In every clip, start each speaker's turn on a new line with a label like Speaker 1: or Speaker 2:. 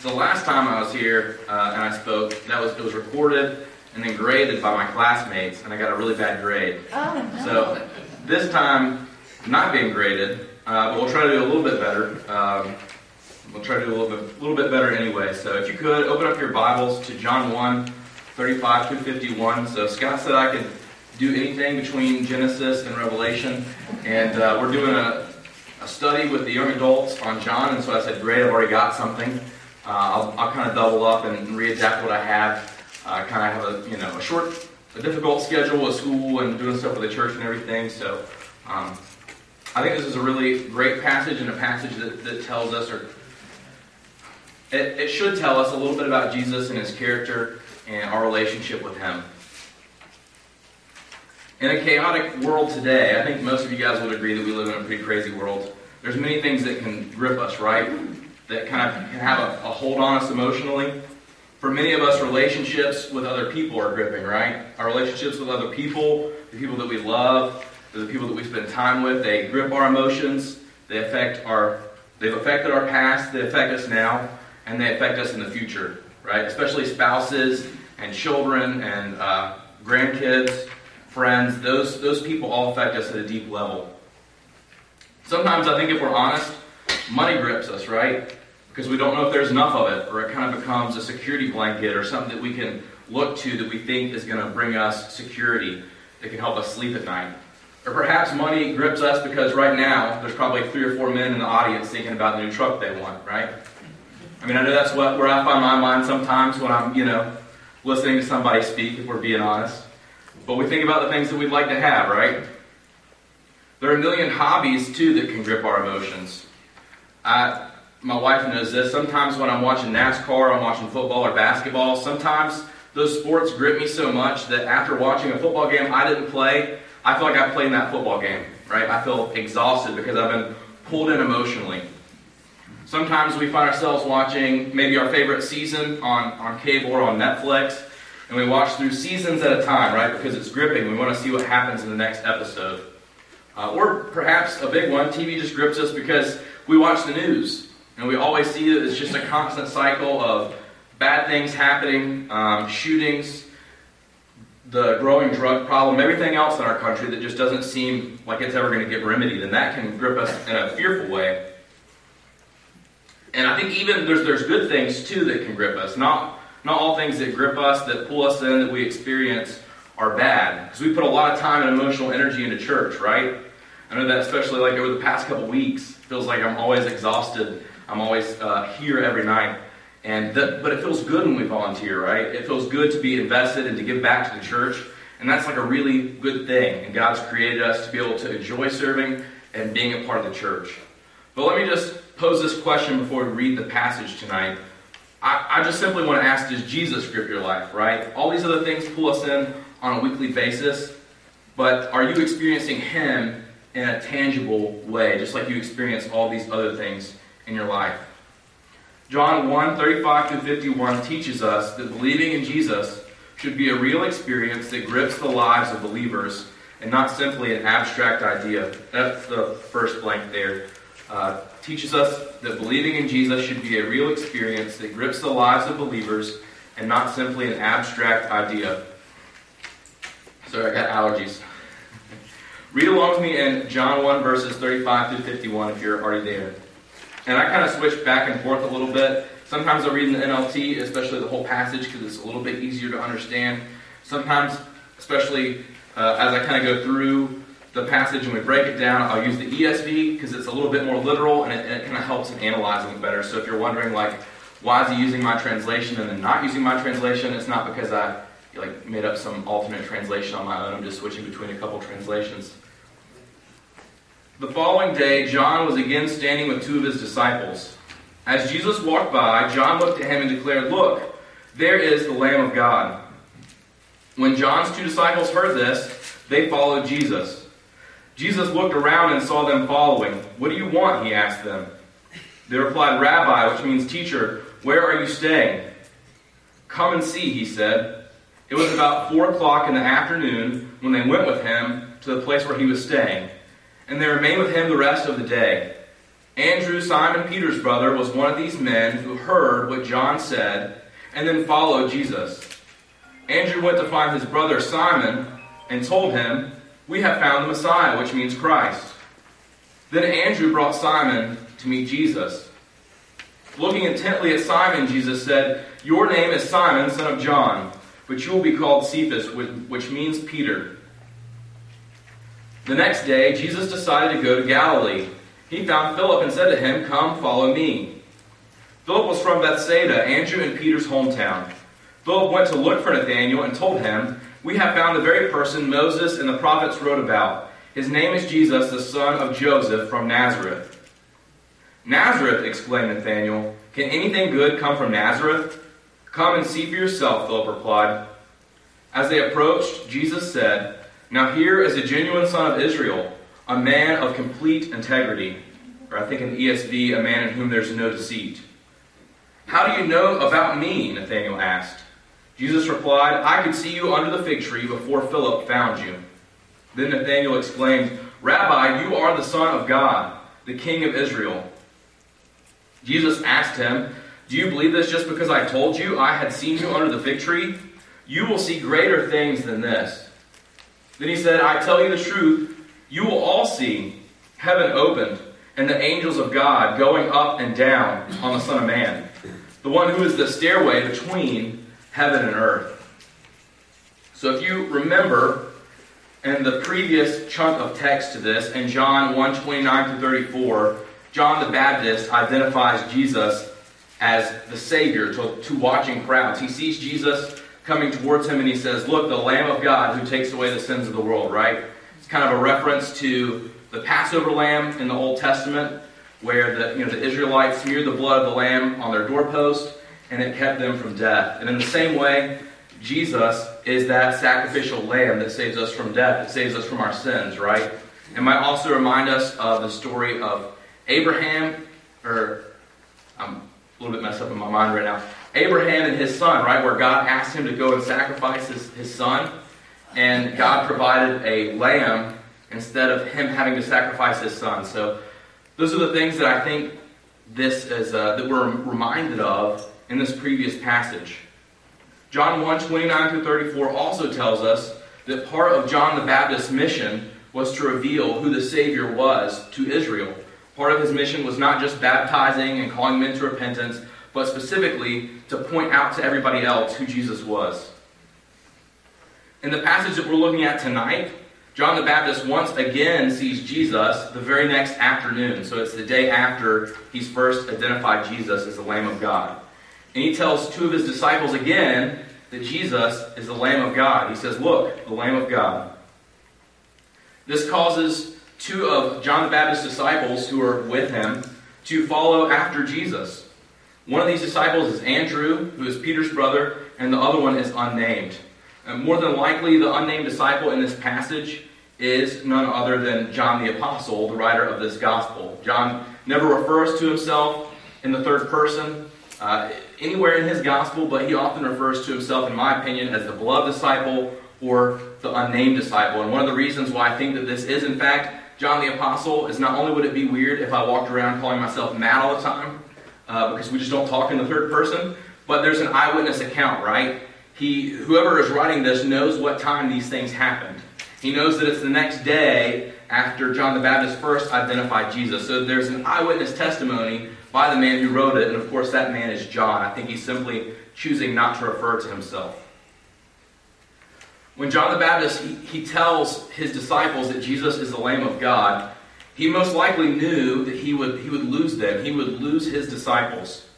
Speaker 1: The last time I was here uh, and I spoke, that was it was recorded and then graded by my classmates, and I got a really bad grade.
Speaker 2: Oh, no.
Speaker 1: So this time, not being graded, uh, but we'll try to do a little bit better. Um, we'll try to do a little bit, little bit better anyway. So if you could, open up your Bibles to John 1, 35 through 51. So Scott said I could do anything between Genesis and Revelation, and uh, we're doing a, a study with the young adults on John, and so I said, great, I've already got something. Uh, I'll, I'll kind of double up and readapt what I have. I kind of have a, you know, a short, a difficult schedule with school and doing stuff with the church and everything, so um, I think this is a really great passage and a passage that, that tells us, or it, it should tell us a little bit about Jesus and his character and our relationship with him. In a chaotic world today, I think most of you guys would agree that we live in a pretty crazy world. There's many things that can grip us, right? That kind of can have a, a hold on us emotionally. For many of us, relationships with other people are gripping, right? Our relationships with other people, the people that we love, the people that we spend time with, they grip our emotions. They affect our, they've affected our past, they affect us now, and they affect us in the future, right? Especially spouses and children and uh, grandkids, friends. Those those people all affect us at a deep level. Sometimes I think if we're honest, money grips us, right? Because we don't know if there's enough of it, or it kind of becomes a security blanket or something that we can look to that we think is going to bring us security that can help us sleep at night. Or perhaps money grips us because right now there's probably three or four men in the audience thinking about the new truck they want, right? I mean, I know that's what, where I find my mind sometimes when I'm, you know, listening to somebody speak, if we're being honest. But we think about the things that we'd like to have, right? There are a million hobbies, too, that can grip our emotions. I, my wife knows this. Sometimes when I'm watching NASCAR, I'm watching football or basketball, sometimes those sports grip me so much that after watching a football game I didn't play, I feel like I played in that football game, right? I feel exhausted because I've been pulled in emotionally. Sometimes we find ourselves watching maybe our favorite season on, on cable or on Netflix, and we watch through seasons at a time, right? Because it's gripping. We want to see what happens in the next episode. Uh, or perhaps a big one, TV just grips us because we watch the news, and we always see that it's just a constant cycle of bad things happening, um, shootings, the growing drug problem, everything else in our country that just doesn't seem like it's ever going to get remedied, and that can grip us in a fearful way. And I think even there's there's good things too that can grip us. Not not all things that grip us, that pull us in, that we experience are bad. Because we put a lot of time and emotional energy into church, right? I know that especially like over the past couple weeks, feels like I'm always exhausted. I'm always uh, here every night. And that, but it feels good when we volunteer, right? It feels good to be invested and to give back to the church. And that's like a really good thing. And God's created us to be able to enjoy serving and being a part of the church. But let me just pose this question before we read the passage tonight. I, I just simply want to ask Does Jesus grip your life, right? All these other things pull us in on a weekly basis. But are you experiencing Him in a tangible way, just like you experience all these other things in your life? John 1 35 through 51 teaches us that believing in Jesus should be a real experience that grips the lives of believers and not simply an abstract idea. That's the first blank there. Uh, teaches us that believing in Jesus should be a real experience that grips the lives of believers and not simply an abstract idea. Sorry, I got allergies. Read along with me in John 1, verses 35 through 51 if you're already there. And I kind of switch back and forth a little bit. Sometimes I'll read in the NLT, especially the whole passage, because it's a little bit easier to understand. Sometimes, especially uh, as I kind of go through the passage and we break it down, I'll use the ESV because it's a little bit more literal and it, and it kind of helps in analyzing it better. So if you're wondering, like, why is he using my translation and then not using my translation, it's not because I like made up some alternate translation on my own. I'm just switching between a couple translations. The following day, John was again standing with two of his disciples. As Jesus walked by, John looked at him and declared, Look, there is the Lamb of God. When John's two disciples heard this, they followed Jesus. Jesus looked around and saw them following. What do you want? He asked them. They replied, Rabbi, which means teacher, where are you staying? Come and see, he said. It was about four o'clock in the afternoon when they went with him to the place where he was staying, and they remained with him the rest of the day. Andrew, Simon Peter's brother, was one of these men who heard what John said and then followed Jesus. Andrew went to find his brother Simon and told him, We have found the Messiah, which means Christ. Then Andrew brought Simon to meet Jesus. Looking intently at Simon, Jesus said, Your name is Simon, son of John, but you will be called Cephas, which means Peter. The next day, Jesus decided to go to Galilee. He found Philip and said to him, Come, follow me. Philip was from Bethsaida, Andrew and Peter's hometown. Philip went to look for Nathanael and told him, We have found the very person Moses and the prophets wrote about. His name is Jesus, the son of Joseph from Nazareth. Nazareth, exclaimed Nathanael. Can anything good come from Nazareth? Come and see for yourself, Philip replied. As they approached, Jesus said, Now here is a genuine son of Israel, a man of complete integrity. Or I think in ESV, a man in whom there's no deceit. How do you know about me? Nathanael asked. Jesus replied, I could see you under the fig tree before Philip found you. Then Nathanael exclaimed, Rabbi, you are the Son of God, the King of Israel. Jesus asked him, Do you believe this just because I told you I had seen you under the fig tree? You will see greater things than this. Then he said, I tell you the truth, you will all see heaven opened and the angels of God going up and down on the Son of Man, the one who is the stairway between heaven and earth. So if you remember in the previous chunk of text to this, in John 1 29 to 34, John the Baptist identifies Jesus as the Savior to, to watching crowds. He sees Jesus coming towards him and he says, Look, the Lamb of God who takes away the sins of the world, right? It's kind of a reference to the Passover lamb in the Old Testament, where the, you know, the Israelites smeared the blood of the lamb on their doorpost and it kept them from death. And in the same way, Jesus is that sacrificial lamb that saves us from death, that saves us from our sins, right? It might also remind us of the story of Abraham, or I'm a little bit messed up in my mind right now. Abraham and his son, right, where God asked him to go and sacrifice his, his son, and God provided a lamb instead of him having to sacrifice his son. So those are the things that I think this is uh, that we're reminded of in this previous passage. John 1 29 through 34 also tells us that part of John the Baptist's mission was to reveal who the Savior was to Israel. Part of his mission was not just baptizing and calling men to repentance, but specifically to point out to everybody else who Jesus was. In the passage that we're looking at tonight, John the Baptist once again sees Jesus the very next afternoon. So it's the day after he's first identified Jesus as the Lamb of God. And he tells two of his disciples again that Jesus is the Lamb of God. He says, Look, the Lamb of God. This causes two of John the Baptist's disciples who are with him to follow after Jesus. One of these disciples is Andrew, who is Peter's brother, and the other one is unnamed. And more than likely, the unnamed disciple in this passage is none other than John the Apostle, the writer of this gospel. John never refers to himself in the third person uh, anywhere in his gospel, but he often refers to himself, in my opinion, as the beloved disciple or the unnamed disciple. And one of the reasons why I think that this is, in fact, John the Apostle is not only would it be weird if I walked around calling myself Matt all the time, uh, because we just don't talk in the third person, but there's an eyewitness account, right? He, whoever is writing this knows what time these things happened. He knows that it's the next day after John the Baptist first identified Jesus. So there's an eyewitness testimony by the man who wrote it, and of course that man is John. I think he's simply choosing not to refer to himself. When John the Baptist he, he tells his disciples that Jesus is the Lamb of God, he most likely knew that he would, he would lose them. He would lose his disciples.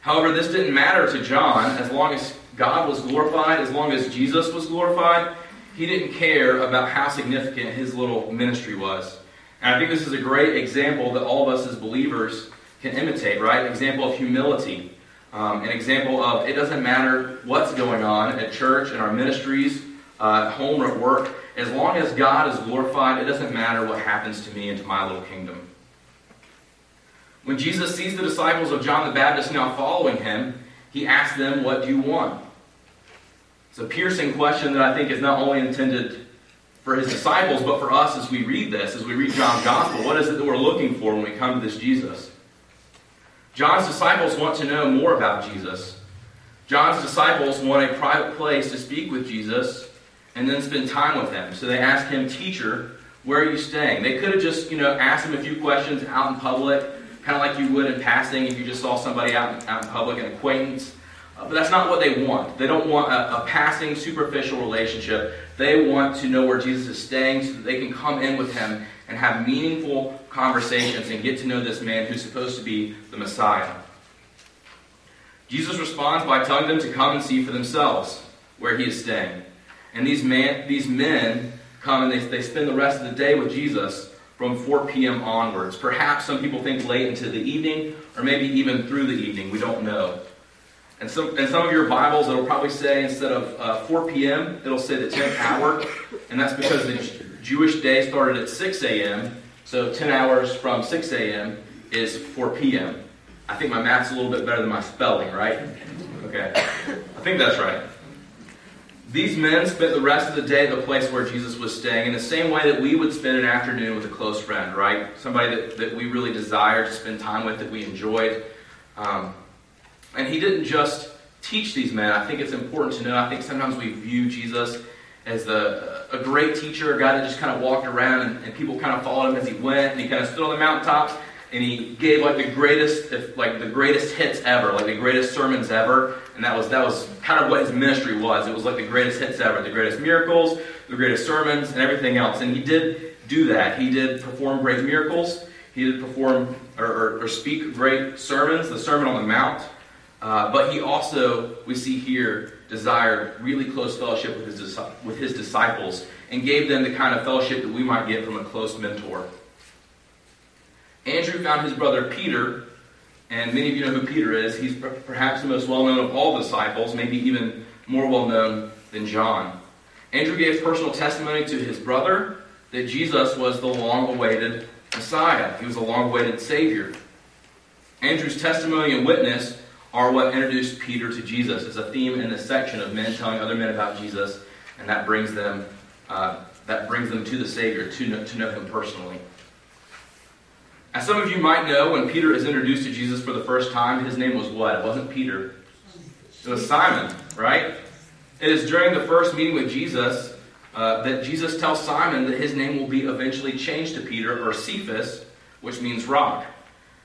Speaker 1: However, this didn't matter to John as long as God was glorified, as long as Jesus was glorified. He didn't care about how significant his little ministry was. And I think this is a great example that all of us as believers can imitate, right? An example of humility. Um, an example of it doesn't matter what's going on at church, in our ministries, uh, at home, or at work. As long as God is glorified, it doesn't matter what happens to me and to my little kingdom. When Jesus sees the disciples of John the Baptist now following him, he asks them, What do you want? It's a piercing question that I think is not only intended for his disciples, but for us as we read this, as we read John's gospel. What is it that we're looking for when we come to this Jesus? John's disciples want to know more about Jesus. John's disciples want a private place to speak with Jesus and then spend time with him. So they ask him, Teacher, where are you staying? They could have just, you know, asked him a few questions out in public, kind of like you would in passing if you just saw somebody out, out in public, an acquaintance. Uh, but that's not what they want. They don't want a, a passing, superficial relationship. They want to know where Jesus is staying so that they can come in with him and have meaningful conversations and get to know this man who's supposed to be the Messiah. Jesus responds by telling them to come and see for themselves where he is staying. And these, man, these men come and they, they spend the rest of the day with Jesus from 4 p.m. onwards. Perhaps some people think late into the evening, or maybe even through the evening. We don't know. And some, in some of your Bibles, it'll probably say instead of uh, 4 p.m., it'll say the 10th hour. And that's because the Jewish day started at 6 a.m. So 10 hours from 6 a.m. is 4 p.m. I think my math's a little bit better than my spelling, right? Okay. I think that's right. These men spent the rest of the day at the place where Jesus was staying in the same way that we would spend an afternoon with a close friend, right? Somebody that, that we really desired to spend time with, that we enjoyed. Um, and he didn't just teach these men. I think it's important to know. I think sometimes we view Jesus as the, a great teacher, a guy that just kind of walked around and, and people kind of followed him as he went, and he kind of stood on the mountaintops and he gave like the greatest, like the greatest hits ever, like the greatest sermons ever, and that was that was kind of what his ministry was. It was like the greatest hits ever, the greatest miracles, the greatest sermons, and everything else. And he did do that. He did perform great miracles. He did perform or, or, or speak great sermons, the Sermon on the Mount. Uh, but he also, we see here, desired really close fellowship with his, with his disciples and gave them the kind of fellowship that we might get from a close mentor. Andrew found his brother Peter, and many of you know who Peter is. He's perhaps the most well known of all disciples, maybe even more well known than John. Andrew gave personal testimony to his brother that Jesus was the long awaited Messiah, he was a long awaited Savior. Andrew's testimony and witness are what introduced Peter to Jesus. It's a theme in this section of men telling other men about Jesus, and that brings them, uh, that brings them to the Savior, to know, to know him personally. As some of you might know, when Peter is introduced to Jesus for the first time, his name was what? It wasn't Peter. It was Simon, right? It is during the first meeting with Jesus uh, that Jesus tells Simon that his name will be eventually changed to Peter, or Cephas, which means rock.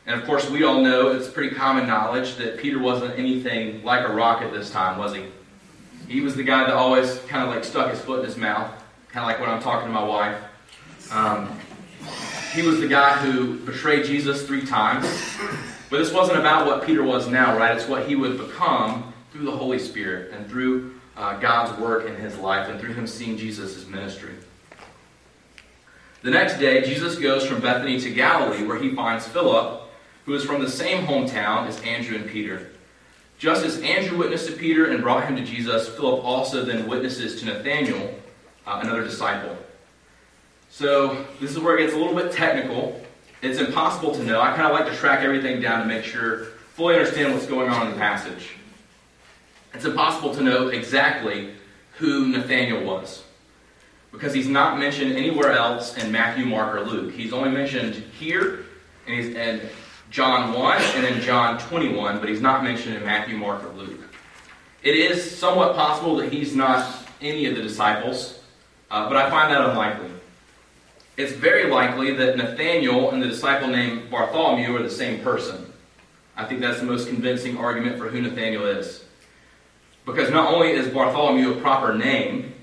Speaker 1: And of course, we all know it's pretty common knowledge that Peter wasn't anything like a rock at this time, was he? He was the guy that always kind of like stuck his foot in his mouth, kind of like when I'm talking to my wife. Um, he was the guy who betrayed Jesus three times. But this wasn't about what Peter was now, right? It's what he would become through the Holy Spirit and through uh, God's work in his life and through him seeing Jesus' ministry. The next day, Jesus goes from Bethany to Galilee, where he finds Philip, who is from the same hometown as Andrew and Peter. Just as Andrew witnessed to Peter and brought him to Jesus, Philip also then witnesses to Nathanael, uh, another disciple. So this is where it gets a little bit technical. It's impossible to know. I kind of like to track everything down to make sure, fully understand what's going on in the passage. It's impossible to know exactly who Nathaniel was because he's not mentioned anywhere else in Matthew, Mark, or Luke. He's only mentioned here and he's in John 1 and then John 21, but he's not mentioned in Matthew, Mark, or Luke. It is somewhat possible that he's not any of the disciples, uh, but I find that unlikely it's very likely that Nathaniel and the disciple named Bartholomew are the same person. I think that's the most convincing argument for who Nathaniel is. Because not only is Bartholomew a proper name,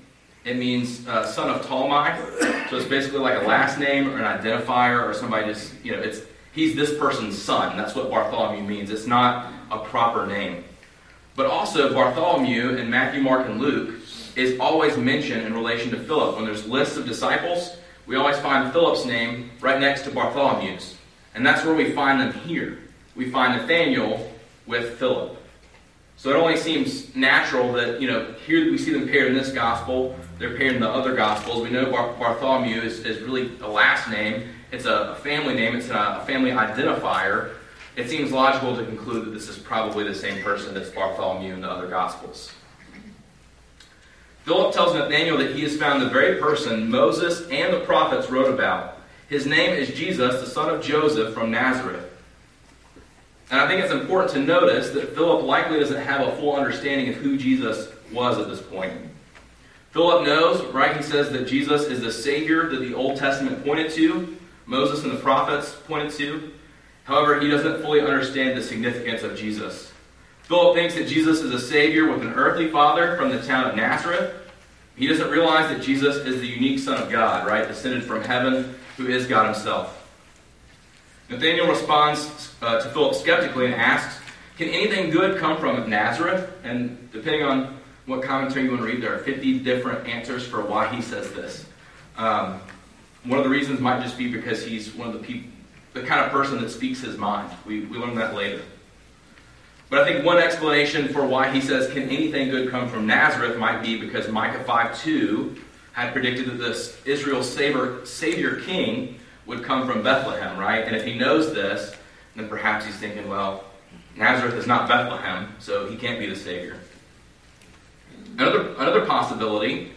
Speaker 1: it means uh, son of Ptolemy, so it's basically like a last name or an identifier or somebody just, you know, it's he's this person's son. That's what Bartholomew means. It's not a proper name. But also, Bartholomew in Matthew, Mark, and Luke is always mentioned in relation to Philip. When there's lists of disciples, we always find Philip's name right next to Bartholomew's. And that's where we find them here. We find Nathaniel with Philip. So it only seems natural that, you know, here we see them paired in this gospel, they're paired in the other gospels. We know Bar- Bartholomew is, is really a last name, it's a family name, it's a family identifier. It seems logical to conclude that this is probably the same person that's Bartholomew in the other gospels. Philip tells Nathanael that he has found the very person Moses and the prophets wrote about. His name is Jesus, the son of Joseph from Nazareth. And I think it's important to notice that Philip likely doesn't have a full understanding of who Jesus was at this point. Philip knows, right? He says that Jesus is the Savior that the Old Testament pointed to, Moses and the prophets pointed to. However, he doesn't fully understand the significance of Jesus. Philip thinks that Jesus is a Savior with an earthly father from the town of Nazareth. He doesn't realize that Jesus is the unique Son of God, right? Descended from heaven, who is God Himself. Nathaniel responds uh, to Philip skeptically and asks, Can anything good come from Nazareth? And depending on what commentary you want to read, there are 50 different answers for why he says this. Um, one of the reasons might just be because he's one of the people, the kind of person that speaks his mind. We, we learn that later. But I think one explanation for why he says, Can anything good come from Nazareth? might be because Micah 5 2 had predicted that this Israel's savior, savior king would come from Bethlehem, right? And if he knows this, then perhaps he's thinking, well, Nazareth is not Bethlehem, so he can't be the Savior. Another, another possibility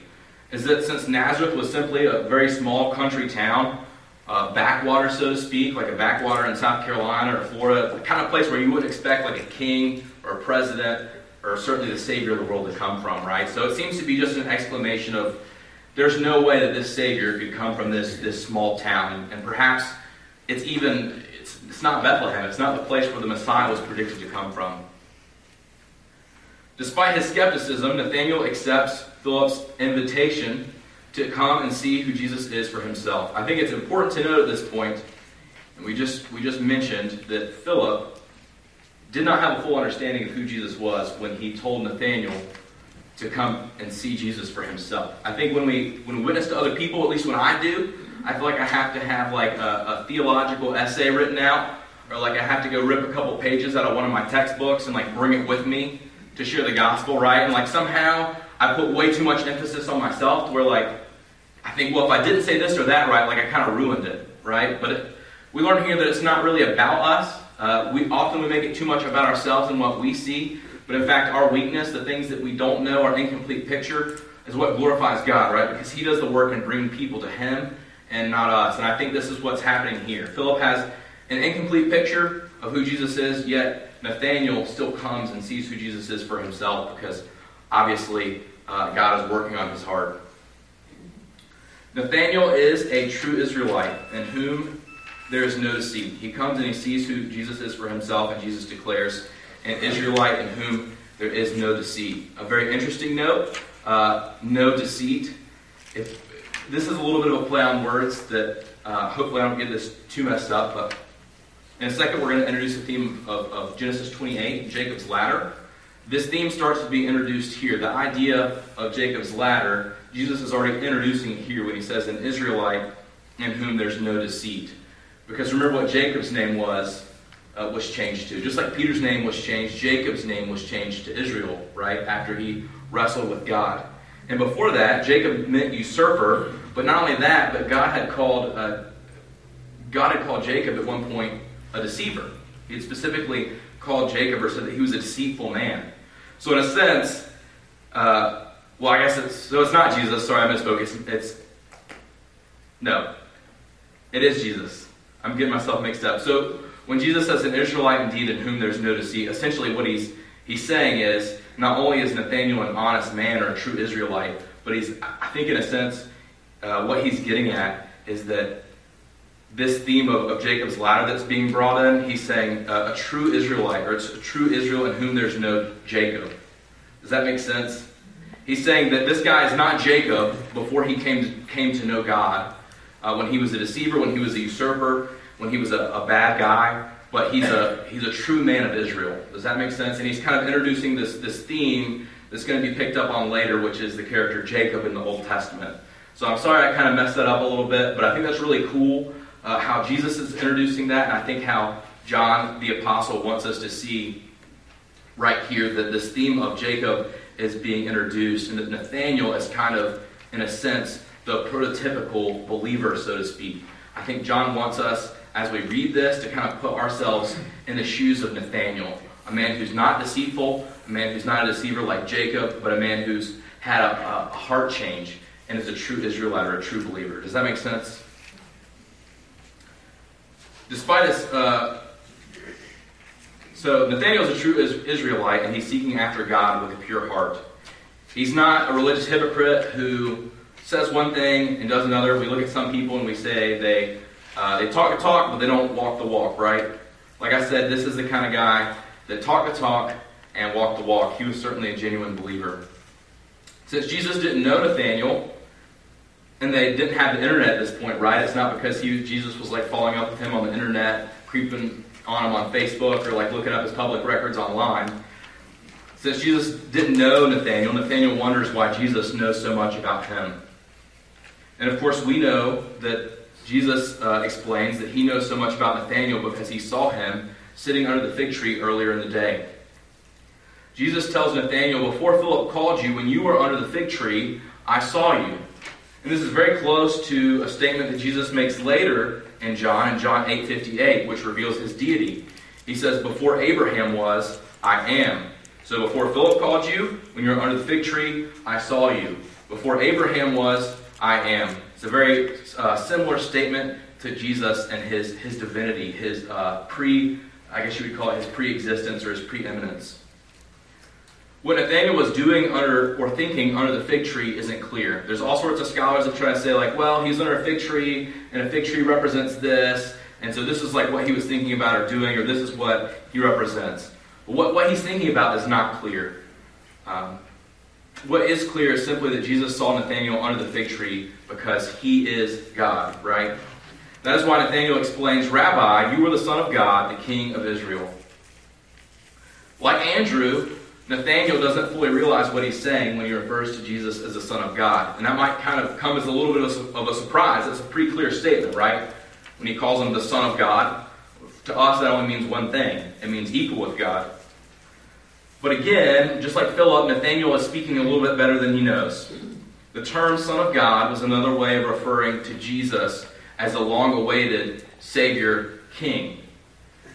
Speaker 1: is that since Nazareth was simply a very small country town, a backwater, so to speak, like a backwater in South Carolina or Florida, the kind of place where you wouldn't expect like a king or a president or certainly the Savior of the world to come from, right? So it seems to be just an exclamation of there's no way that this Savior could come from this, this small town. And perhaps it's even, it's, it's not Bethlehem. It's not the place where the Messiah was predicted to come from. Despite his skepticism, Nathanael accepts Philip's invitation to come and see who Jesus is for himself. I think it's important to note at this point, and we just, we just mentioned that Philip did not have a full understanding of who Jesus was when he told Nathanael to come and see Jesus for himself. I think when we when we witness to other people, at least when I do, I feel like I have to have like a, a theological essay written out, or like I have to go rip a couple pages out of one of my textbooks and like bring it with me to share the gospel, right? And like somehow I put way too much emphasis on myself to where like I think, well, if I didn't say this or that right, like I kind of ruined it, right? But it, we learn here that it's not really about us. Uh, we often we make it too much about ourselves and what we see. But in fact, our weakness, the things that we don't know, our incomplete picture, is what glorifies God, right? Because He does the work and bring people to Him and not us. And I think this is what's happening here. Philip has an incomplete picture of who Jesus is, yet Nathanael still comes and sees who Jesus is for himself because obviously uh, God is working on his heart. Nathanael is a true Israelite in whom there is no deceit. He comes and he sees who Jesus is for himself, and Jesus declares, an Israelite in whom there is no deceit. A very interesting note uh, no deceit. If, this is a little bit of a play on words that uh, hopefully I don't get this too messed up, but in a second we're going to introduce the theme of, of Genesis 28, Jacob's ladder. This theme starts to be introduced here. The idea of Jacob's ladder, Jesus is already introducing here when he says, An Israelite in whom there's no deceit. Because remember what Jacob's name was uh, was changed to. Just like Peter's name was changed, Jacob's name was changed to Israel, right? After he wrestled with God. And before that, Jacob meant usurper. But not only that, but God had called uh, God had called Jacob at one point a deceiver. He had specifically called Jacob or said that he was a deceitful man. So in a sense, uh, well, I guess it's so. It's not Jesus. Sorry, I misspoke. It's, it's no, it is Jesus. I'm getting myself mixed up. So when Jesus says an Israelite indeed in whom there's no deceit, essentially what he's he's saying is not only is Nathaniel an honest man or a true Israelite, but he's I think in a sense uh, what he's getting at is that this theme of, of, Jacob's ladder that's being brought in, he's saying uh, a true Israelite or it's a true Israel in whom there's no Jacob. Does that make sense? He's saying that this guy is not Jacob before he came to, came to know God, uh, when he was a deceiver, when he was a usurper, when he was a, a bad guy, but he's a he's a true man of Israel. Does that make sense? And he's kind of introducing this this theme that's going to be picked up on later, which is the character Jacob in the Old Testament. So I'm sorry I kind of messed that up a little bit, but I think that's really cool uh, how Jesus is introducing that, and I think how John the Apostle wants us to see right here that this theme of Jacob is being introduced, and that Nathaniel is kind of, in a sense, the prototypical believer, so to speak. I think John wants us as we read this to kind of put ourselves in the shoes of Nathaniel, a man who's not deceitful, a man who's not a deceiver like Jacob, but a man who's had a, a heart change and is a true Israelite or a true believer. Does that make sense? Despite his, uh, so Nathaniel is a true Israelite and he's seeking after God with a pure heart. He's not a religious hypocrite who says one thing and does another. We look at some people and we say they uh, they talk the talk, but they don't walk the walk, right? Like I said, this is the kind of guy that talk the talk and walk the walk. He was certainly a genuine believer. Since Jesus didn't know Nathaniel, and they didn't have the internet at this point, right? It's not because he, Jesus was like following up with him on the internet, creeping on him on Facebook, or like looking up his public records online. Since Jesus didn't know Nathaniel, Nathaniel wonders why Jesus knows so much about him. And of course, we know that Jesus uh, explains that he knows so much about Nathanael because he saw him sitting under the fig tree earlier in the day. Jesus tells Nathanael, Before Philip called you, when you were under the fig tree, I saw you. And this is very close to a statement that Jesus makes later in John, in John 8:58, which reveals his deity. He says, Before Abraham was, I am. So before Philip called you, when you were under the fig tree, I saw you. Before Abraham was, I am. It's a very uh, similar statement to Jesus and his, his divinity, his uh, pre, I guess you would call it his pre-existence or his preeminence. What Nathaniel was doing under or thinking under the fig tree isn't clear. There's all sorts of scholars that try to say, like, well, he's under a fig tree, and a fig tree represents this, and so this is like what he was thinking about or doing, or this is what he represents. But what, what he's thinking about is not clear. Um, what is clear is simply that Jesus saw Nathanael under the fig tree because he is God, right? That is why Nathanael explains, Rabbi, you are the Son of God, the King of Israel. Like Andrew, Nathanael doesn't fully realize what he's saying when he refers to Jesus as the Son of God. And that might kind of come as a little bit of a surprise. It's a pretty clear statement, right? When he calls him the Son of God, to us that only means one thing it means equal with God. But again, just like Philip, Nathanael is speaking a little bit better than he knows. The term Son of God was another way of referring to Jesus as a long awaited Savior King.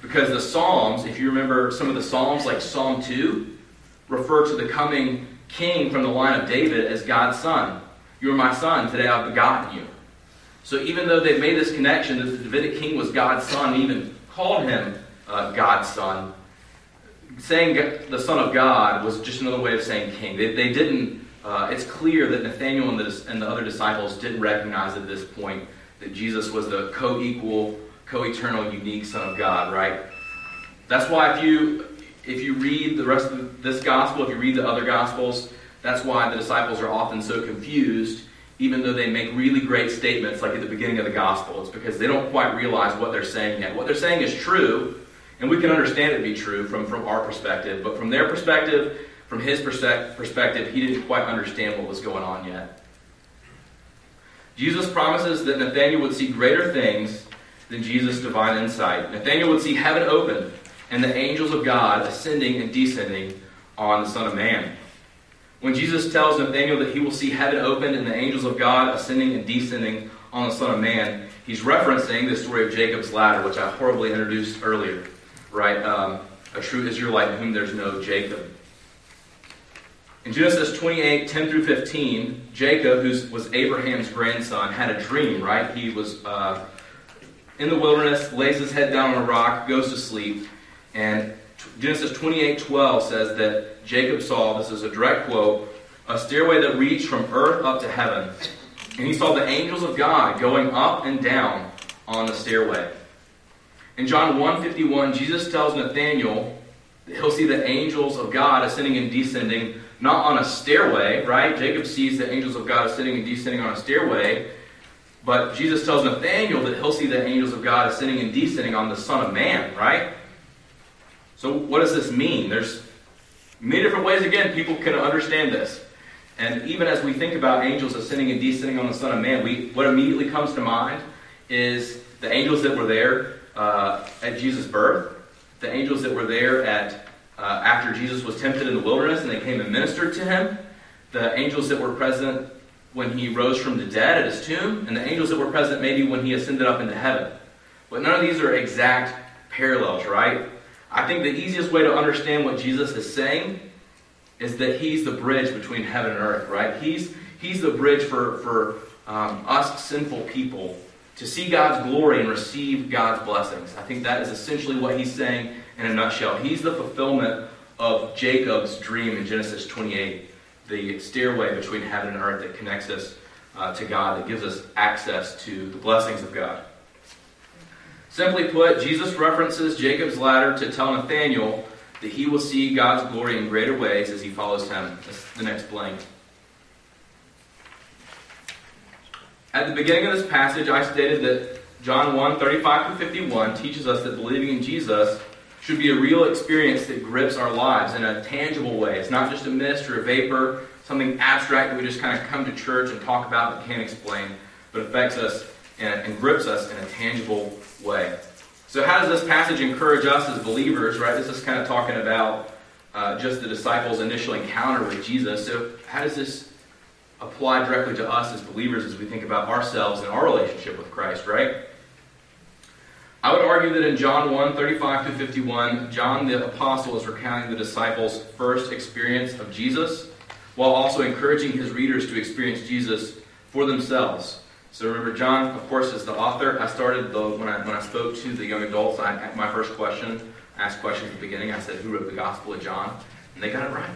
Speaker 1: Because the Psalms, if you remember some of the Psalms, like Psalm 2, refer to the coming King from the line of David as God's Son. You are my Son, today I've begotten you. So even though they've made this connection that the Davidic king was God's Son, even called him uh, God's Son, saying the Son of God was just another way of saying king. They, they didn't, uh, it's clear that Nathaniel and the, and the other disciples didn't recognize at this point that Jesus was the co equal, co eternal, unique Son of God, right? That's why if you, if you read the rest of this gospel, if you read the other gospels, that's why the disciples are often so confused, even though they make really great statements like at the beginning of the gospel. It's because they don't quite realize what they're saying yet. What they're saying is true, and we can understand it to be true from, from our perspective, but from their perspective, from his perspective, he didn't quite understand what was going on yet. Jesus promises that Nathanael would see greater things than Jesus' divine insight. Nathanael would see heaven open and the angels of God ascending and descending on the Son of Man. When Jesus tells Nathanael that he will see heaven opened and the angels of God ascending and descending on the Son of Man, he's referencing the story of Jacob's ladder, which I horribly introduced earlier right? Um, a true Israelite in whom there's no Jacob. In Genesis 28, 10 through 15, Jacob, who was Abraham's grandson, had a dream, right? He was uh, in the wilderness, lays his head down on a rock, goes to sleep, and Genesis 28, 12 says that Jacob saw, this is a direct quote, a stairway that reached from earth up to heaven. And he saw the angels of God going up and down on the stairway. In John 1:51, Jesus tells Nathanael that he'll see the angels of God ascending and descending, not on a stairway, right? Jacob sees the angels of God ascending and descending on a stairway. But Jesus tells Nathanael that he'll see the angels of God ascending and descending on the Son of Man, right? So what does this mean? There's many different ways, again, people can understand this. And even as we think about angels ascending and descending on the Son of Man, we, what immediately comes to mind is the angels that were there uh, at Jesus' birth, the angels that were there at uh, after Jesus was tempted in the wilderness and they came and ministered to him, the angels that were present when he rose from the dead at his tomb, and the angels that were present maybe when he ascended up into heaven. But none of these are exact parallels, right? I think the easiest way to understand what Jesus is saying is that he's the bridge between heaven and earth, right? He's, he's the bridge for, for um, us sinful people to see God's glory and receive God's blessings. I think that is essentially what he's saying in a nutshell. He's the fulfillment of Jacob's dream in Genesis 28, the stairway between heaven and earth that connects us uh, to God, that gives us access to the blessings of God. Simply put, Jesus references Jacob's ladder to tell Nathanael that he will see God's glory in greater ways as he follows him. That's the next blank. At the beginning of this passage, I stated that John 1 35 to 51 teaches us that believing in Jesus should be a real experience that grips our lives in a tangible way. It's not just a mist or a vapor, something abstract that we just kind of come to church and talk about but can't explain, but affects us and, and grips us in a tangible way. So, how does this passage encourage us as believers, right? This is kind of talking about uh, just the disciples' initial encounter with Jesus. So, how does this apply directly to us as believers as we think about ourselves and our relationship with Christ, right? I would argue that in John 1 35 to 51, John the Apostle is recounting the disciples' first experience of Jesus while also encouraging his readers to experience Jesus for themselves. So remember, John, of course, is the author. I started the, when I when I spoke to the young adults. I, my first question, asked questions at the beginning. I said, "Who wrote the Gospel of John?" And they got it right.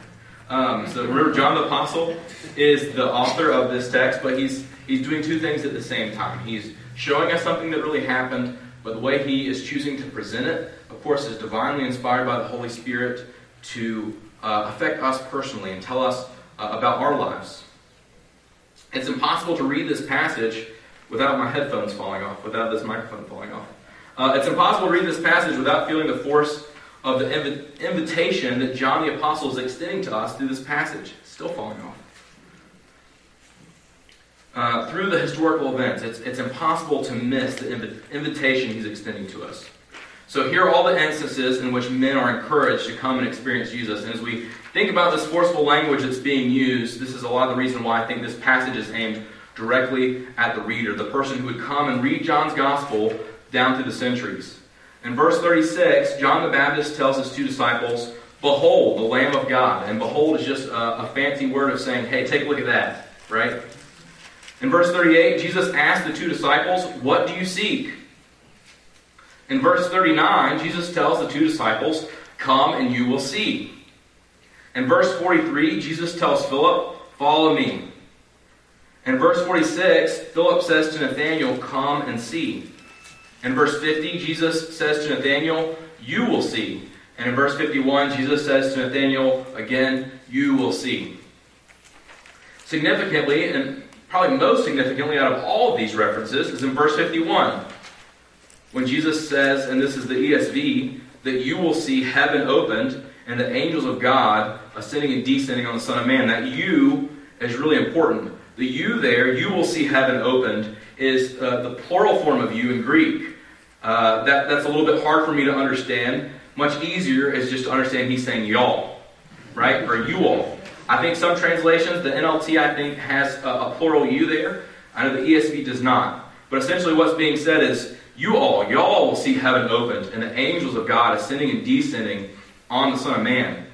Speaker 1: Um, so remember, John the Apostle is the author of this text, but he's he's doing two things at the same time. He's showing us something that really happened, but the way he is choosing to present it, of course, is divinely inspired by the Holy Spirit to uh, affect us personally and tell us uh, about our lives. It's impossible to read this passage without my headphones falling off, without this microphone falling off. Uh, it's impossible to read this passage without feeling the force of the inv- invitation that John the Apostle is extending to us through this passage. Still falling off. Uh, through the historical events, it's, it's impossible to miss the inv- invitation he's extending to us. So here are all the instances in which men are encouraged to come and experience Jesus. And as we think about this forceful language that's being used, this is a lot of the reason why I think this passage is aimed directly at the reader, the person who would come and read John's gospel down through the centuries. In verse 36, John the Baptist tells his two disciples, Behold, the Lamb of God. And behold is just a, a fancy word of saying, hey, take a look at that, right? In verse 38, Jesus asked the two disciples, What do you seek? In verse 39, Jesus tells the two disciples, Come and you will see. In verse 43, Jesus tells Philip, Follow me. In verse 46, Philip says to Nathanael, Come and see. In verse 50, Jesus says to Nathanael, You will see. And in verse 51, Jesus says to Nathanael, Again, you will see. Significantly, and probably most significantly out of all of these references, is in verse 51 when Jesus says, and this is the ESV, that you will see heaven opened and the angels of God ascending and descending on the Son of Man. That you is really important. The you there, you will see heaven opened, is uh, the plural form of you in Greek. Uh, that, that's a little bit hard for me to understand. Much easier is just to understand he's saying y'all, right? Or you all. I think some translations, the NLT, I think, has a, a plural you there. I know the ESV does not. But essentially, what's being said is you all, y'all will see heaven opened and the angels of God ascending and descending on the Son of Man.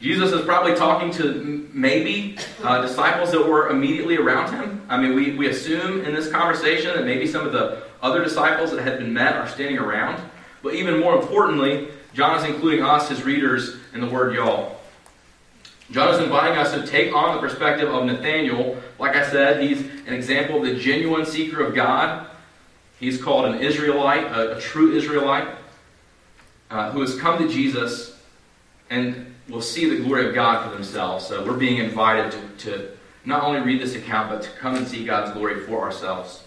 Speaker 1: Jesus is probably talking to maybe uh, disciples that were immediately around him. I mean, we, we assume in this conversation that maybe some of the other disciples that had been met are standing around. But even more importantly, John is including us, his readers, in the word y'all. John is inviting us to take on the perspective of Nathanael. Like I said, he's an example of the genuine seeker of God He's called an Israelite, a, a true Israelite, uh, who has come to Jesus and will see the glory of God for themselves. So we're being invited to, to not only read this account, but to come and see God's glory for ourselves.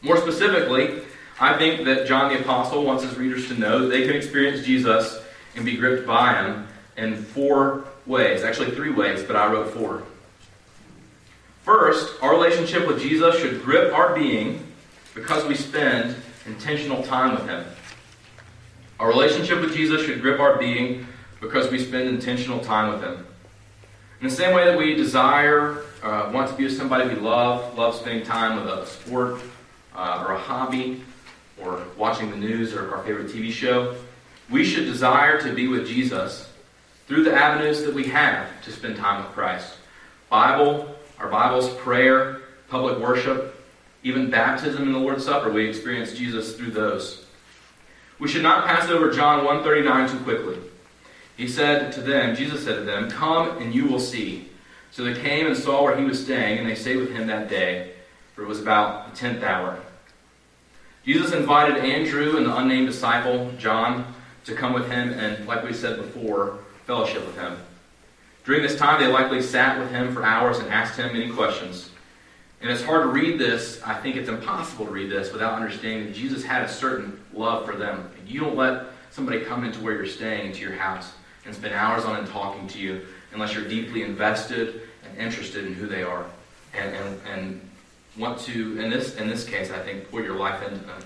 Speaker 1: More specifically, I think that John the Apostle wants his readers to know that they can experience Jesus and be gripped by him in four ways. Actually, three ways, but I wrote four. First, our relationship with Jesus should grip our being because we spend intentional time with Him. Our relationship with Jesus should grip our being because we spend intentional time with Him. In the same way that we desire, uh, want to be with somebody we love, love spending time with a sport uh, or a hobby, or watching the news or our favorite TV show, we should desire to be with Jesus through the avenues that we have to spend time with Christ. Bible, our Bibles, prayer, public worship, even baptism and the Lord's Supper, we experience Jesus through those. We should not pass over John 139 too quickly. He said to them, Jesus said to them, Come and you will see. So they came and saw where he was staying, and they stayed with him that day, for it was about the tenth hour. Jesus invited Andrew and the unnamed disciple, John, to come with him and, like we said before, fellowship with him. During this time, they likely sat with him for hours and asked him many questions. And it's hard to read this. I think it's impossible to read this without understanding that Jesus had a certain love for them. You don't let somebody come into where you're staying, into your house, and spend hours on and talking to you unless you're deeply invested and interested in who they are and, and, and want to, in this, in this case, I think, put your life into them.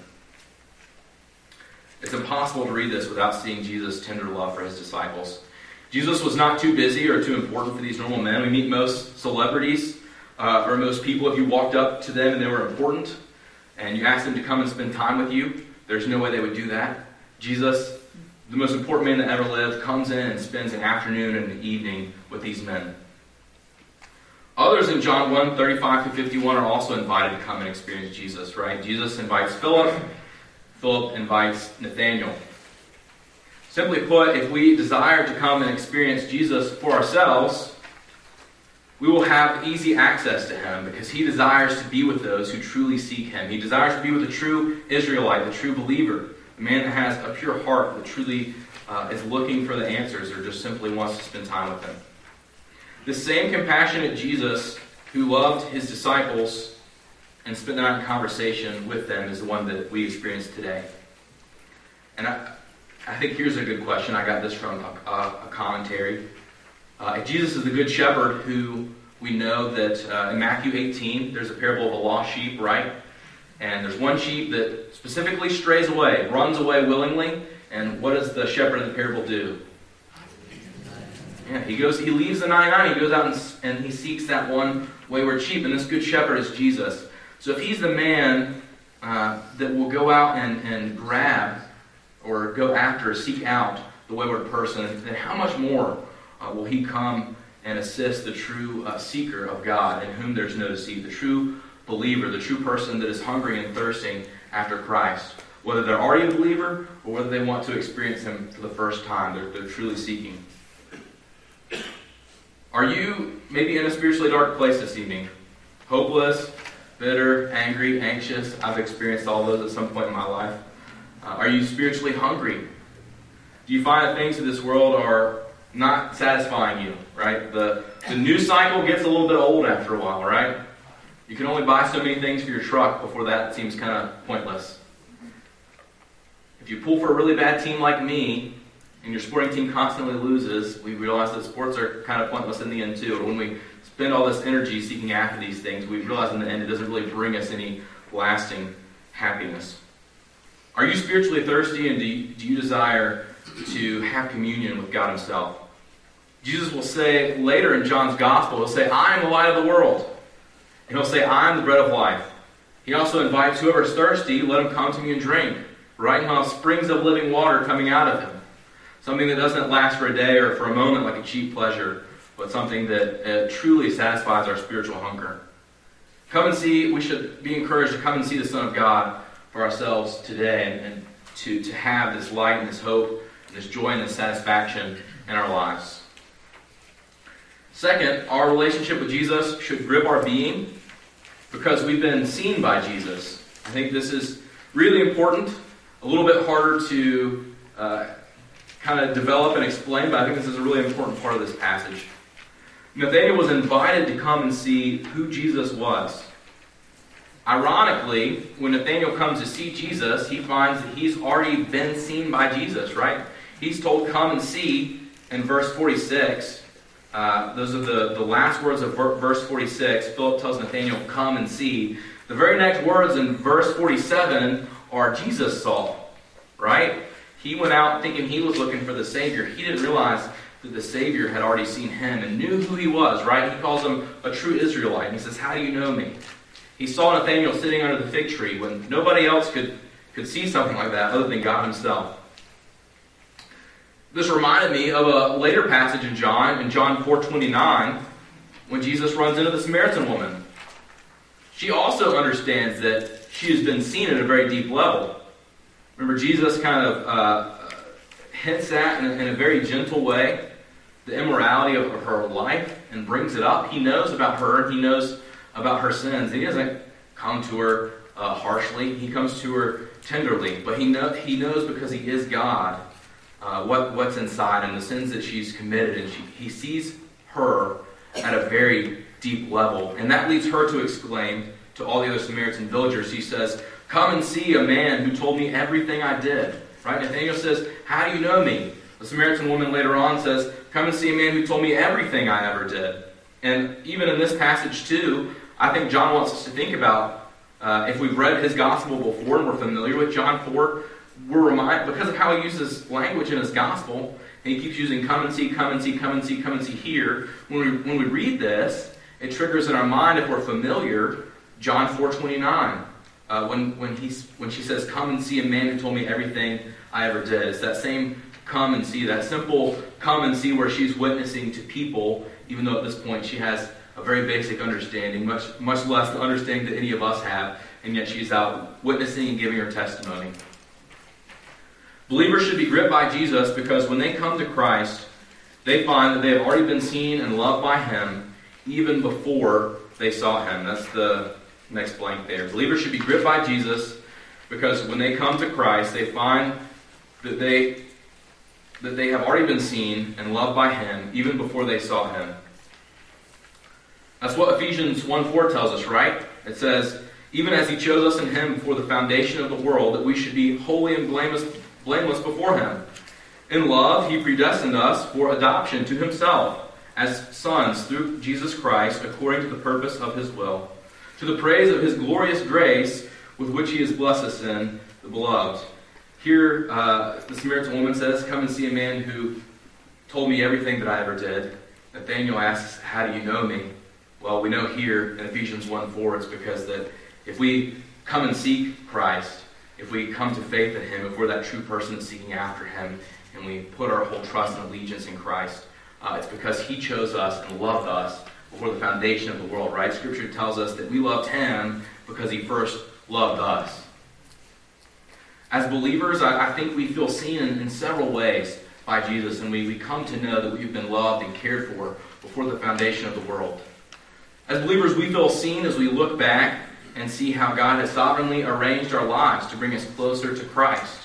Speaker 1: It's impossible to read this without seeing Jesus' tender love for his disciples. Jesus was not too busy or too important for these normal men. We meet most celebrities uh, or most people, if you walked up to them and they were important and you asked them to come and spend time with you, there's no way they would do that. Jesus the most important man that ever lived, comes in and spends an afternoon and an evening with these men. Others in John 1 35 to 51 are also invited to come and experience Jesus, right? Jesus invites Philip, Philip invites Nathaniel. Simply put, if we desire to come and experience Jesus for ourselves, we will have easy access to him because he desires to be with those who truly seek him. He desires to be with the true Israelite, the true believer. A man that has a pure heart that truly uh, is looking for the answers or just simply wants to spend time with him. The same compassionate Jesus who loved his disciples and spent the night in conversation with them is the one that we experience today. And I, I think here's a good question. I got this from a, a, a commentary. Uh, Jesus is the good shepherd who we know that uh, in Matthew 18, there's a parable of a lost sheep, right? And there's one sheep that specifically strays away, runs away willingly. And what does the shepherd in the parable do? Yeah, he goes, he leaves the 99, he goes out and, and he seeks that one wayward sheep. And this good shepherd is Jesus. So if he's the man uh, that will go out and, and grab or go after, seek out the wayward person, then how much more uh, will he come and assist the true uh, seeker of God in whom there's no deceit, the true believer, the true person that is hungry and thirsting after Christ. Whether they're already a believer or whether they want to experience Him for the first time, they're, they're truly seeking. Are you maybe in a spiritually dark place this evening? Hopeless, bitter, angry, anxious? I've experienced all those at some point in my life. Uh, are you spiritually hungry? Do you find that things in this world are not satisfying you, right? The, the news cycle gets a little bit old after a while, right? You can only buy so many things for your truck before that seems kind of pointless. If you pull for a really bad team like me, and your sporting team constantly loses, we realize that sports are kind of pointless in the end too. When we spend all this energy seeking after these things, we realize in the end it doesn't really bring us any lasting happiness. Are you spiritually thirsty and do you, do you desire to have communion with God Himself? Jesus will say later in John's Gospel, He'll say, I am the light of the world. And he'll say, I am the bread of life. He also invites whoever is thirsty, let him come to me and drink. Right now, springs of living water coming out of him. Something that doesn't last for a day or for a moment like a cheap pleasure, but something that uh, truly satisfies our spiritual hunger. Come and see, we should be encouraged to come and see the Son of God for ourselves today and, and to, to have this light and this hope this joy and this satisfaction in our lives. Second, our relationship with Jesus should grip our being because we've been seen by Jesus. I think this is really important, a little bit harder to uh, kind of develop and explain, but I think this is a really important part of this passage. Nathaniel was invited to come and see who Jesus was. Ironically, when Nathaniel comes to see Jesus, he finds that he's already been seen by Jesus, right? He's told, Come and see in verse 46. Uh, those are the, the last words of verse 46. Philip tells Nathanael, Come and see. The very next words in verse 47 are Jesus saw, right? He went out thinking he was looking for the Savior. He didn't realize that the Savior had already seen him and knew who he was, right? He calls him a true Israelite. And he says, How do you know me? He saw Nathanael sitting under the fig tree when nobody else could, could see something like that other than God himself. This reminded me of a later passage in John, in John 4:29, when Jesus runs into the Samaritan woman. She also understands that she has been seen at a very deep level. Remember, Jesus kind of uh, hints at, in a, in a very gentle way, the immorality of her life and brings it up. He knows about her and he knows about her sins. He doesn't come to her uh, harshly, he comes to her tenderly. But he, know, he knows because he is God uh, what, what's inside and the sins that she's committed. And she, he sees her at a very deep level. And that leads her to exclaim to all the other Samaritan villagers, he says, Come and see a man who told me everything I did. Right? Nathaniel says, How do you know me? The Samaritan woman later on says, Come and see a man who told me everything I ever did. And even in this passage, too, I think John wants us to think about uh, if we've read his gospel before and we're familiar with John 4, we're reminded, because of how he uses language in his gospel, and he keeps using come and see, come and see, come and see, come and see here. When we, when we read this, it triggers in our mind, if we're familiar, John 4.29. Uh, when, when, he's, when she says, Come and see a man who told me everything I ever did. It's that same come and see, that simple come and see where she's witnessing to people, even though at this point she has a very basic understanding, much, much less the understanding that any of us have, and yet she's out witnessing and giving her testimony. Believers should be gripped by Jesus because when they come to Christ, they find that they have already been seen and loved by Him even before they saw Him. That's the next blank there. Believers should be gripped by Jesus because when they come to Christ, they find that they that they have already been seen and loved by Him even before they saw Him. That's what Ephesians 1 4 tells us, right? It says, Even as He chose us in Him before the foundation of the world, that we should be holy and blameless, blameless before Him. In love, He predestined us for adoption to Himself as sons through Jesus Christ, according to the purpose of His will, to the praise of His glorious grace with which He has blessed us in the beloved. Here, uh, the Samaritan woman says, Come and see a man who told me everything that I ever did. Nathaniel asks, How do you know me? Well, we know here in Ephesians 1 4, it's because that if we come and seek Christ, if we come to faith in Him, if we're that true person seeking after Him, and we put our whole trust and allegiance in Christ, uh, it's because He chose us and loved us before the foundation of the world, right? Scripture tells us that we loved Him because He first loved us. As believers, I, I think we feel seen in, in, several ways by Jesus, and we, we come to know that we've been loved and cared for before the foundation of the world. As believers, we feel seen as we look back and see how God has sovereignly arranged our lives to bring us closer to Christ.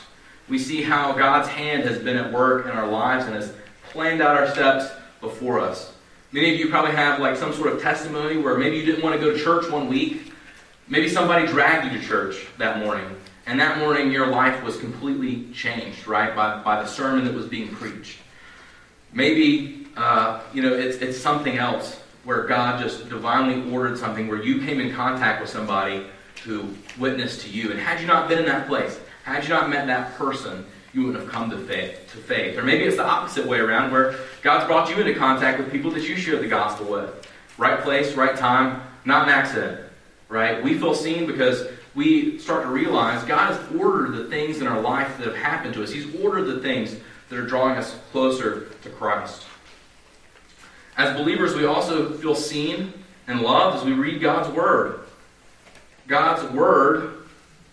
Speaker 1: We see how God's hand has been at work in our lives and has planned out our steps before us. Many of you probably have like some sort of testimony where maybe you didn't want to go to church one week. Maybe somebody dragged you to church that morning. And that morning, your life was completely changed, right, by, by the sermon that was being preached. Maybe, uh, you know, it's, it's something else where God just divinely ordered something where you came in contact with somebody who witnessed to you. And had you not been in that place, had you not met that person, you wouldn't have come to faith, to faith. Or maybe it's the opposite way around, where God's brought you into contact with people that you share the gospel with. Right place, right time, not an accident. Right? We feel seen because we start to realize God has ordered the things in our life that have happened to us. He's ordered the things that are drawing us closer to Christ. As believers, we also feel seen and loved as we read God's Word. God's Word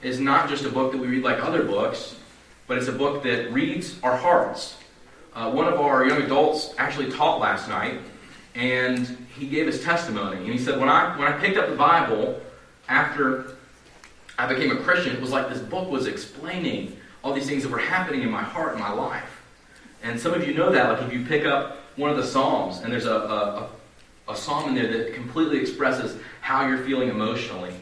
Speaker 1: is not just a book that we read like other books, but it's a book that reads our hearts. Uh, one of our young adults actually taught last night, and he gave his testimony. And he said, when I, when I picked up the Bible after I became a Christian, it was like this book was explaining all these things that were happening in my heart and my life. And some of you know that, like if you pick up one of the Psalms and there's a, a, a psalm in there that completely expresses how you're feeling emotionally,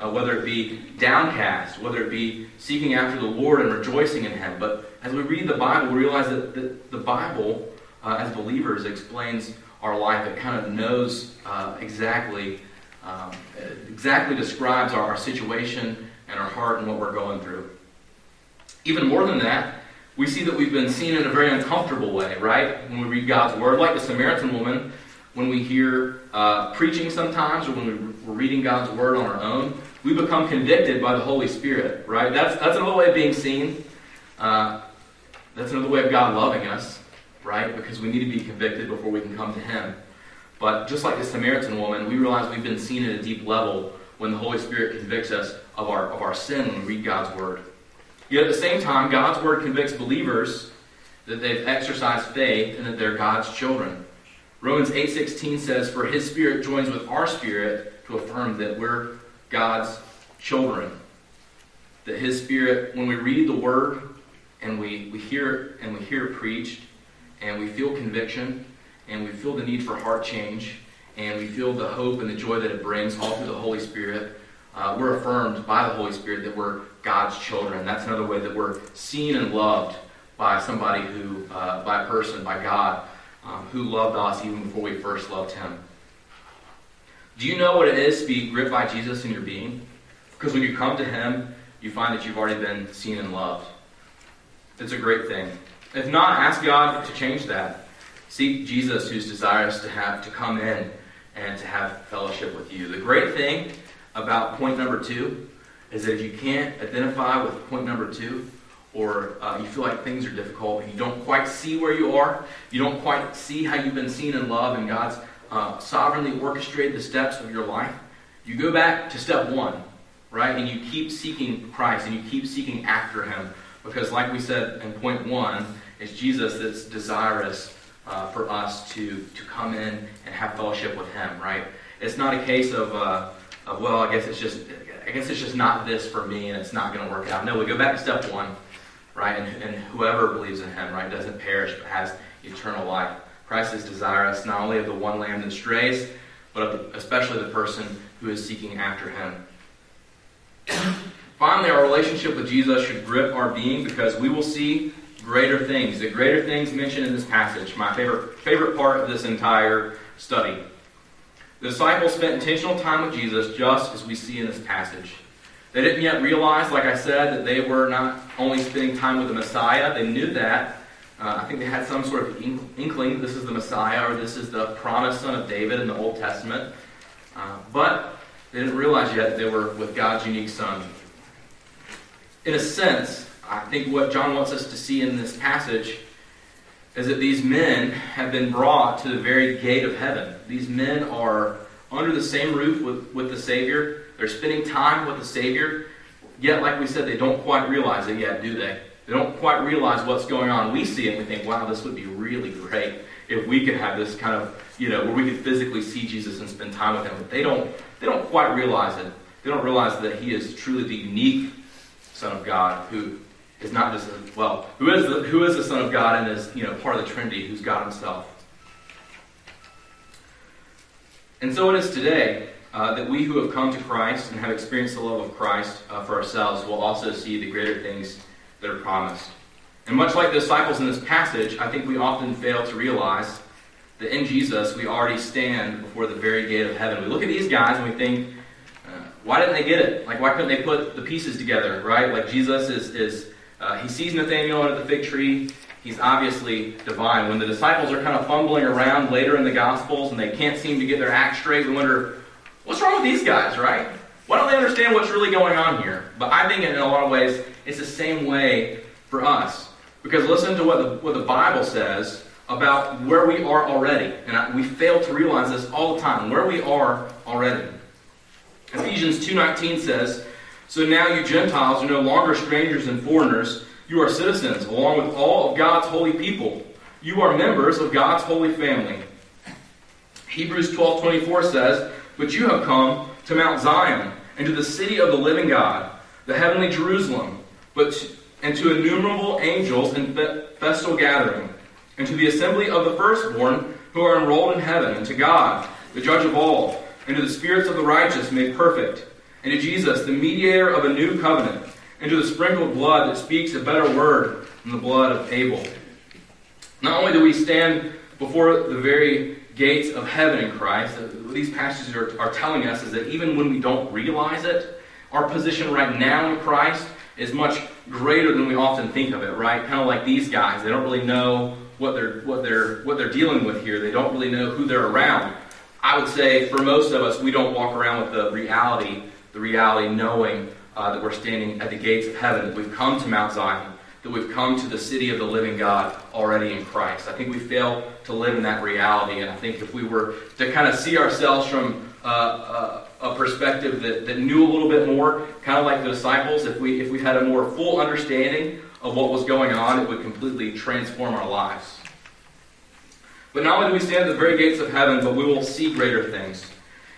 Speaker 1: uh, whether it be downcast, whether it be seeking after the Lord and rejoicing in Him. But as we read the Bible, we realize that the, the Bible, uh, as believers, explains our life. It kind of knows uh, exactly um, exactly describes our, our situation and our heart and what we're going through. Even more than that, we see that we've been seen in a very uncomfortable way, right? When we read God's Word, like the Samaritan woman, when we hear uh, preaching sometimes, or when we're reading God's Word on our own, we become convicted by the Holy Spirit, right? That's, that's another way of being seen. Uh, That's another way of God loving us, right? Because we need to be convicted before we can come to Him. But just like the Samaritan woman, we realize we've been seen at a deep level when the Holy Spirit convicts us of our, of our sin when we read God's Word. Yet at the same time, God's Word convicts believers that they've exercised faith and that they're God's children. Romans 8:16 says, "For his spirit joins with our spirit to affirm that we're God's children." That his spirit, when we read the word and we, we hear and we hear it preached, and we feel conviction, and we feel the need for heart change, and we feel the hope and the joy that it brings all through the Holy Spirit, uh, we're affirmed by the Holy Spirit that we're God's children. That's another way that we're seen and loved by somebody who, uh, by a person, by God, um, who loved us even before we first loved Him. Do you know what it is to be gripped by Jesus in your being? Because when you come to Him, you find that you've already been seen and loved. It's a great thing. If not, ask God to change that. Seek Jesus, who's desirous to have to come in and to have fellowship with you. The great thing about point number two is that if you can't identify with point number two, or uh, you feel like things are difficult and you don't quite see where you are, you don't quite see how you've been seen in love and God's uh, sovereignly orchestrated the steps of your life, you go back to step one, right? And you keep seeking Christ and you keep seeking after Him. Because, like we said in point one, it's Jesus that's desirous uh, for us to, to come in and have fellowship with Him, right? It's not a case of, uh, of well, I guess it's just I guess it's just not this for me and it's not going to work out. No, we go back to step one right? And, and whoever believes in him, right, doesn't perish but has eternal life. Christ is desirous not only of the one lamb that strays, but of the, especially the person who is seeking after him. Finally, our relationship with Jesus should grip our being because we will see greater things. The greater things mentioned in this passage, my favorite, favorite part of this entire study. The disciples spent intentional time with Jesus just as we see in this passage. They didn't yet realize, like I said, that they were not only spending time with the Messiah. They knew that. Uh, I think they had some sort of inkling this is the Messiah or this is the promised son of David in the Old Testament. Uh, but they didn't realize yet that they were with God's unique son. In a sense, I think what John wants us to see in this passage is that these men have been brought to the very gate of heaven. These men are under the same roof with, with the Savior. They're spending time with the Savior, yet, like we said, they don't quite realize it yet, do they? They don't quite realize what's going on. We see it and we think, wow, this would be really great if we could have this kind of, you know, where we could physically see Jesus and spend time with him. But they don't, they don't quite realize it. They don't realize that he is truly the unique Son of God who is not just, a, well, who is, the, who is the Son of God and is, you know, part of the Trinity, who's God himself. And so it is today uh, that we who have come to Christ and have experienced the love of Christ uh, for ourselves will also see the greater things that are promised. And much like the disciples in this passage, I think we often fail to realize that in Jesus we already stand before the very gate of heaven. We look at these guys and we think, uh, why didn't they get it? Like, why couldn't they put the pieces together, right? Like, Jesus is, is uh, he sees Nathanael under the fig tree. He's obviously divine. When the disciples are kind of fumbling around later in the Gospels and they can't seem to get their act straight, we wonder, What's wrong with these guys, right? Why don't they understand what's really going on here? But I think in a lot of ways, it's the same way for us. Because listen to what the, what the Bible says about where we are already. And we fail to realize this all the time, where we are already. Ephesians 2.19 says, So now you Gentiles are no longer strangers and foreigners. You are citizens, along with all of God's holy people. You are members of God's holy family. Hebrews 12.24 says, but you have come to Mount Zion, and to the city of the living God, the heavenly Jerusalem, but and to innumerable angels in festal gathering, and to the assembly of the firstborn who are enrolled in heaven, and to God, the judge of all, and to the spirits of the righteous made perfect, and to Jesus, the mediator of a new covenant, and to the sprinkled blood that speaks a better word than the blood of Abel. Not only do we stand before the very gates of heaven in Christ, uh, what these passages are, are telling us is that even when we don't realize it, our position right now in Christ is much greater than we often think of it, right? Kind of like these guys. They don't really know what they're what they're what they're dealing with here. They don't really know who they're around. I would say for most of us, we don't walk around with the reality, the reality knowing uh, that we're standing at the gates of heaven, that we've come to Mount Zion, that we've come to the city of the living God already in Christ. I think we fail to live in that reality, and I think if we were to kind of see ourselves from uh, uh, a perspective that, that knew a little bit more, kind of like the disciples, if we, if we had a more full understanding of what was going on, it would completely transform our lives. But not only do we stand at the very gates of heaven, but we will see greater things.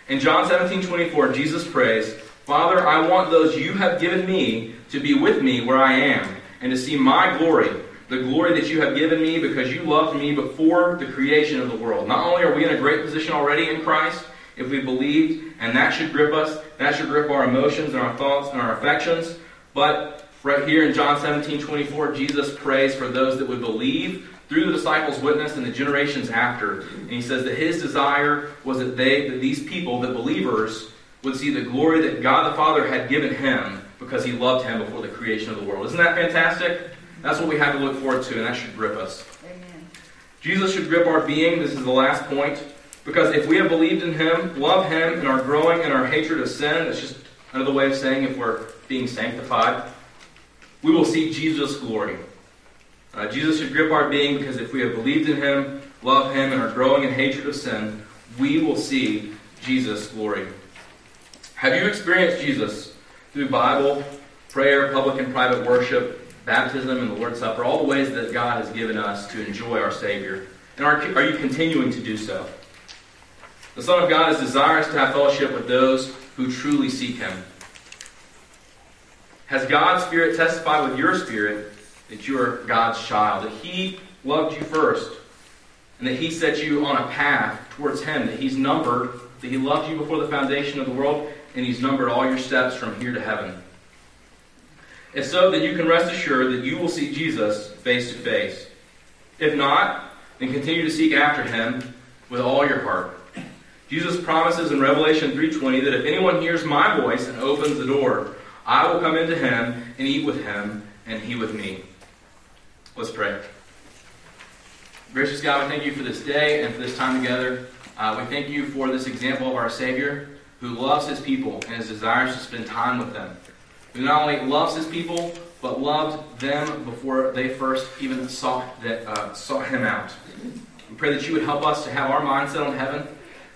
Speaker 1: In John 17 24, Jesus prays, Father, I want those you have given me to be with me where I am, and to see my glory, the glory that you have given me because you loved me before the creation of the world. Not only are we in a great position already in Christ, if we believed, and that should grip us, that should grip our emotions and our thoughts and our affections, but right here in John 17 24, Jesus prays for those that would believe through the disciples' witness and the generations after. And he says that his desire was that they, that these people, the believers, would see the glory that God the Father had given him because he loved him before the creation of the world. Isn't that fantastic? That's what we have to look forward to, and that should grip us. Amen. Jesus should grip our being. This is the last point. Because if we have believed in him, love him, and are growing in our hatred of sin, that's just another way of saying if we're being sanctified, we will see Jesus' glory. Uh, Jesus should grip our being because if we have believed in him, love him, and are growing in hatred of sin, we will see Jesus' glory. Have you experienced Jesus through Bible, prayer, public and private worship, baptism, and the Lord's Supper, all the ways that God has given us to enjoy our Savior? And are, are you continuing to do so? The Son of God is desirous to have fellowship with those who truly seek Him. Has God's Spirit testified with your spirit that you are God's child, that He loved you first, and that He set you on a path towards Him, that He's numbered, that He loved you before the foundation of the world, and He's numbered all your steps from here to heaven. If so, then you can rest assured that you will see Jesus face to face. If not, then continue to seek after Him with all your heart. Jesus promises in Revelation 3:20 that if anyone hears my voice and opens the door, I will come into him and eat with him, and he with me. Let's pray. Gracious God, we thank you for this day and for this time together. Uh, we thank you for this example of our Savior who loves his people and is desires to spend time with them. Who not only loves his people, but loved them before they first even sought, that, uh, sought him out. We pray that you would help us to have our mindset on heaven,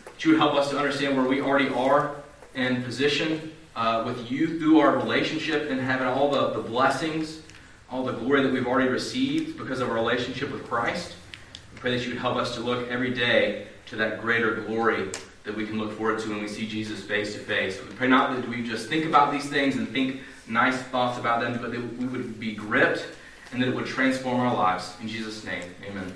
Speaker 1: that you would help us to understand where we already are in position uh, with you through our relationship and having all the, the blessings, all the glory that we've already received because of our relationship with Christ. We pray that you would help us to look every day to that greater glory that we can look forward to when we see Jesus face to face. We pray not that we just think about these things and think nice thoughts about them, but that we would be gripped and that it would transform our lives. In Jesus' name, amen.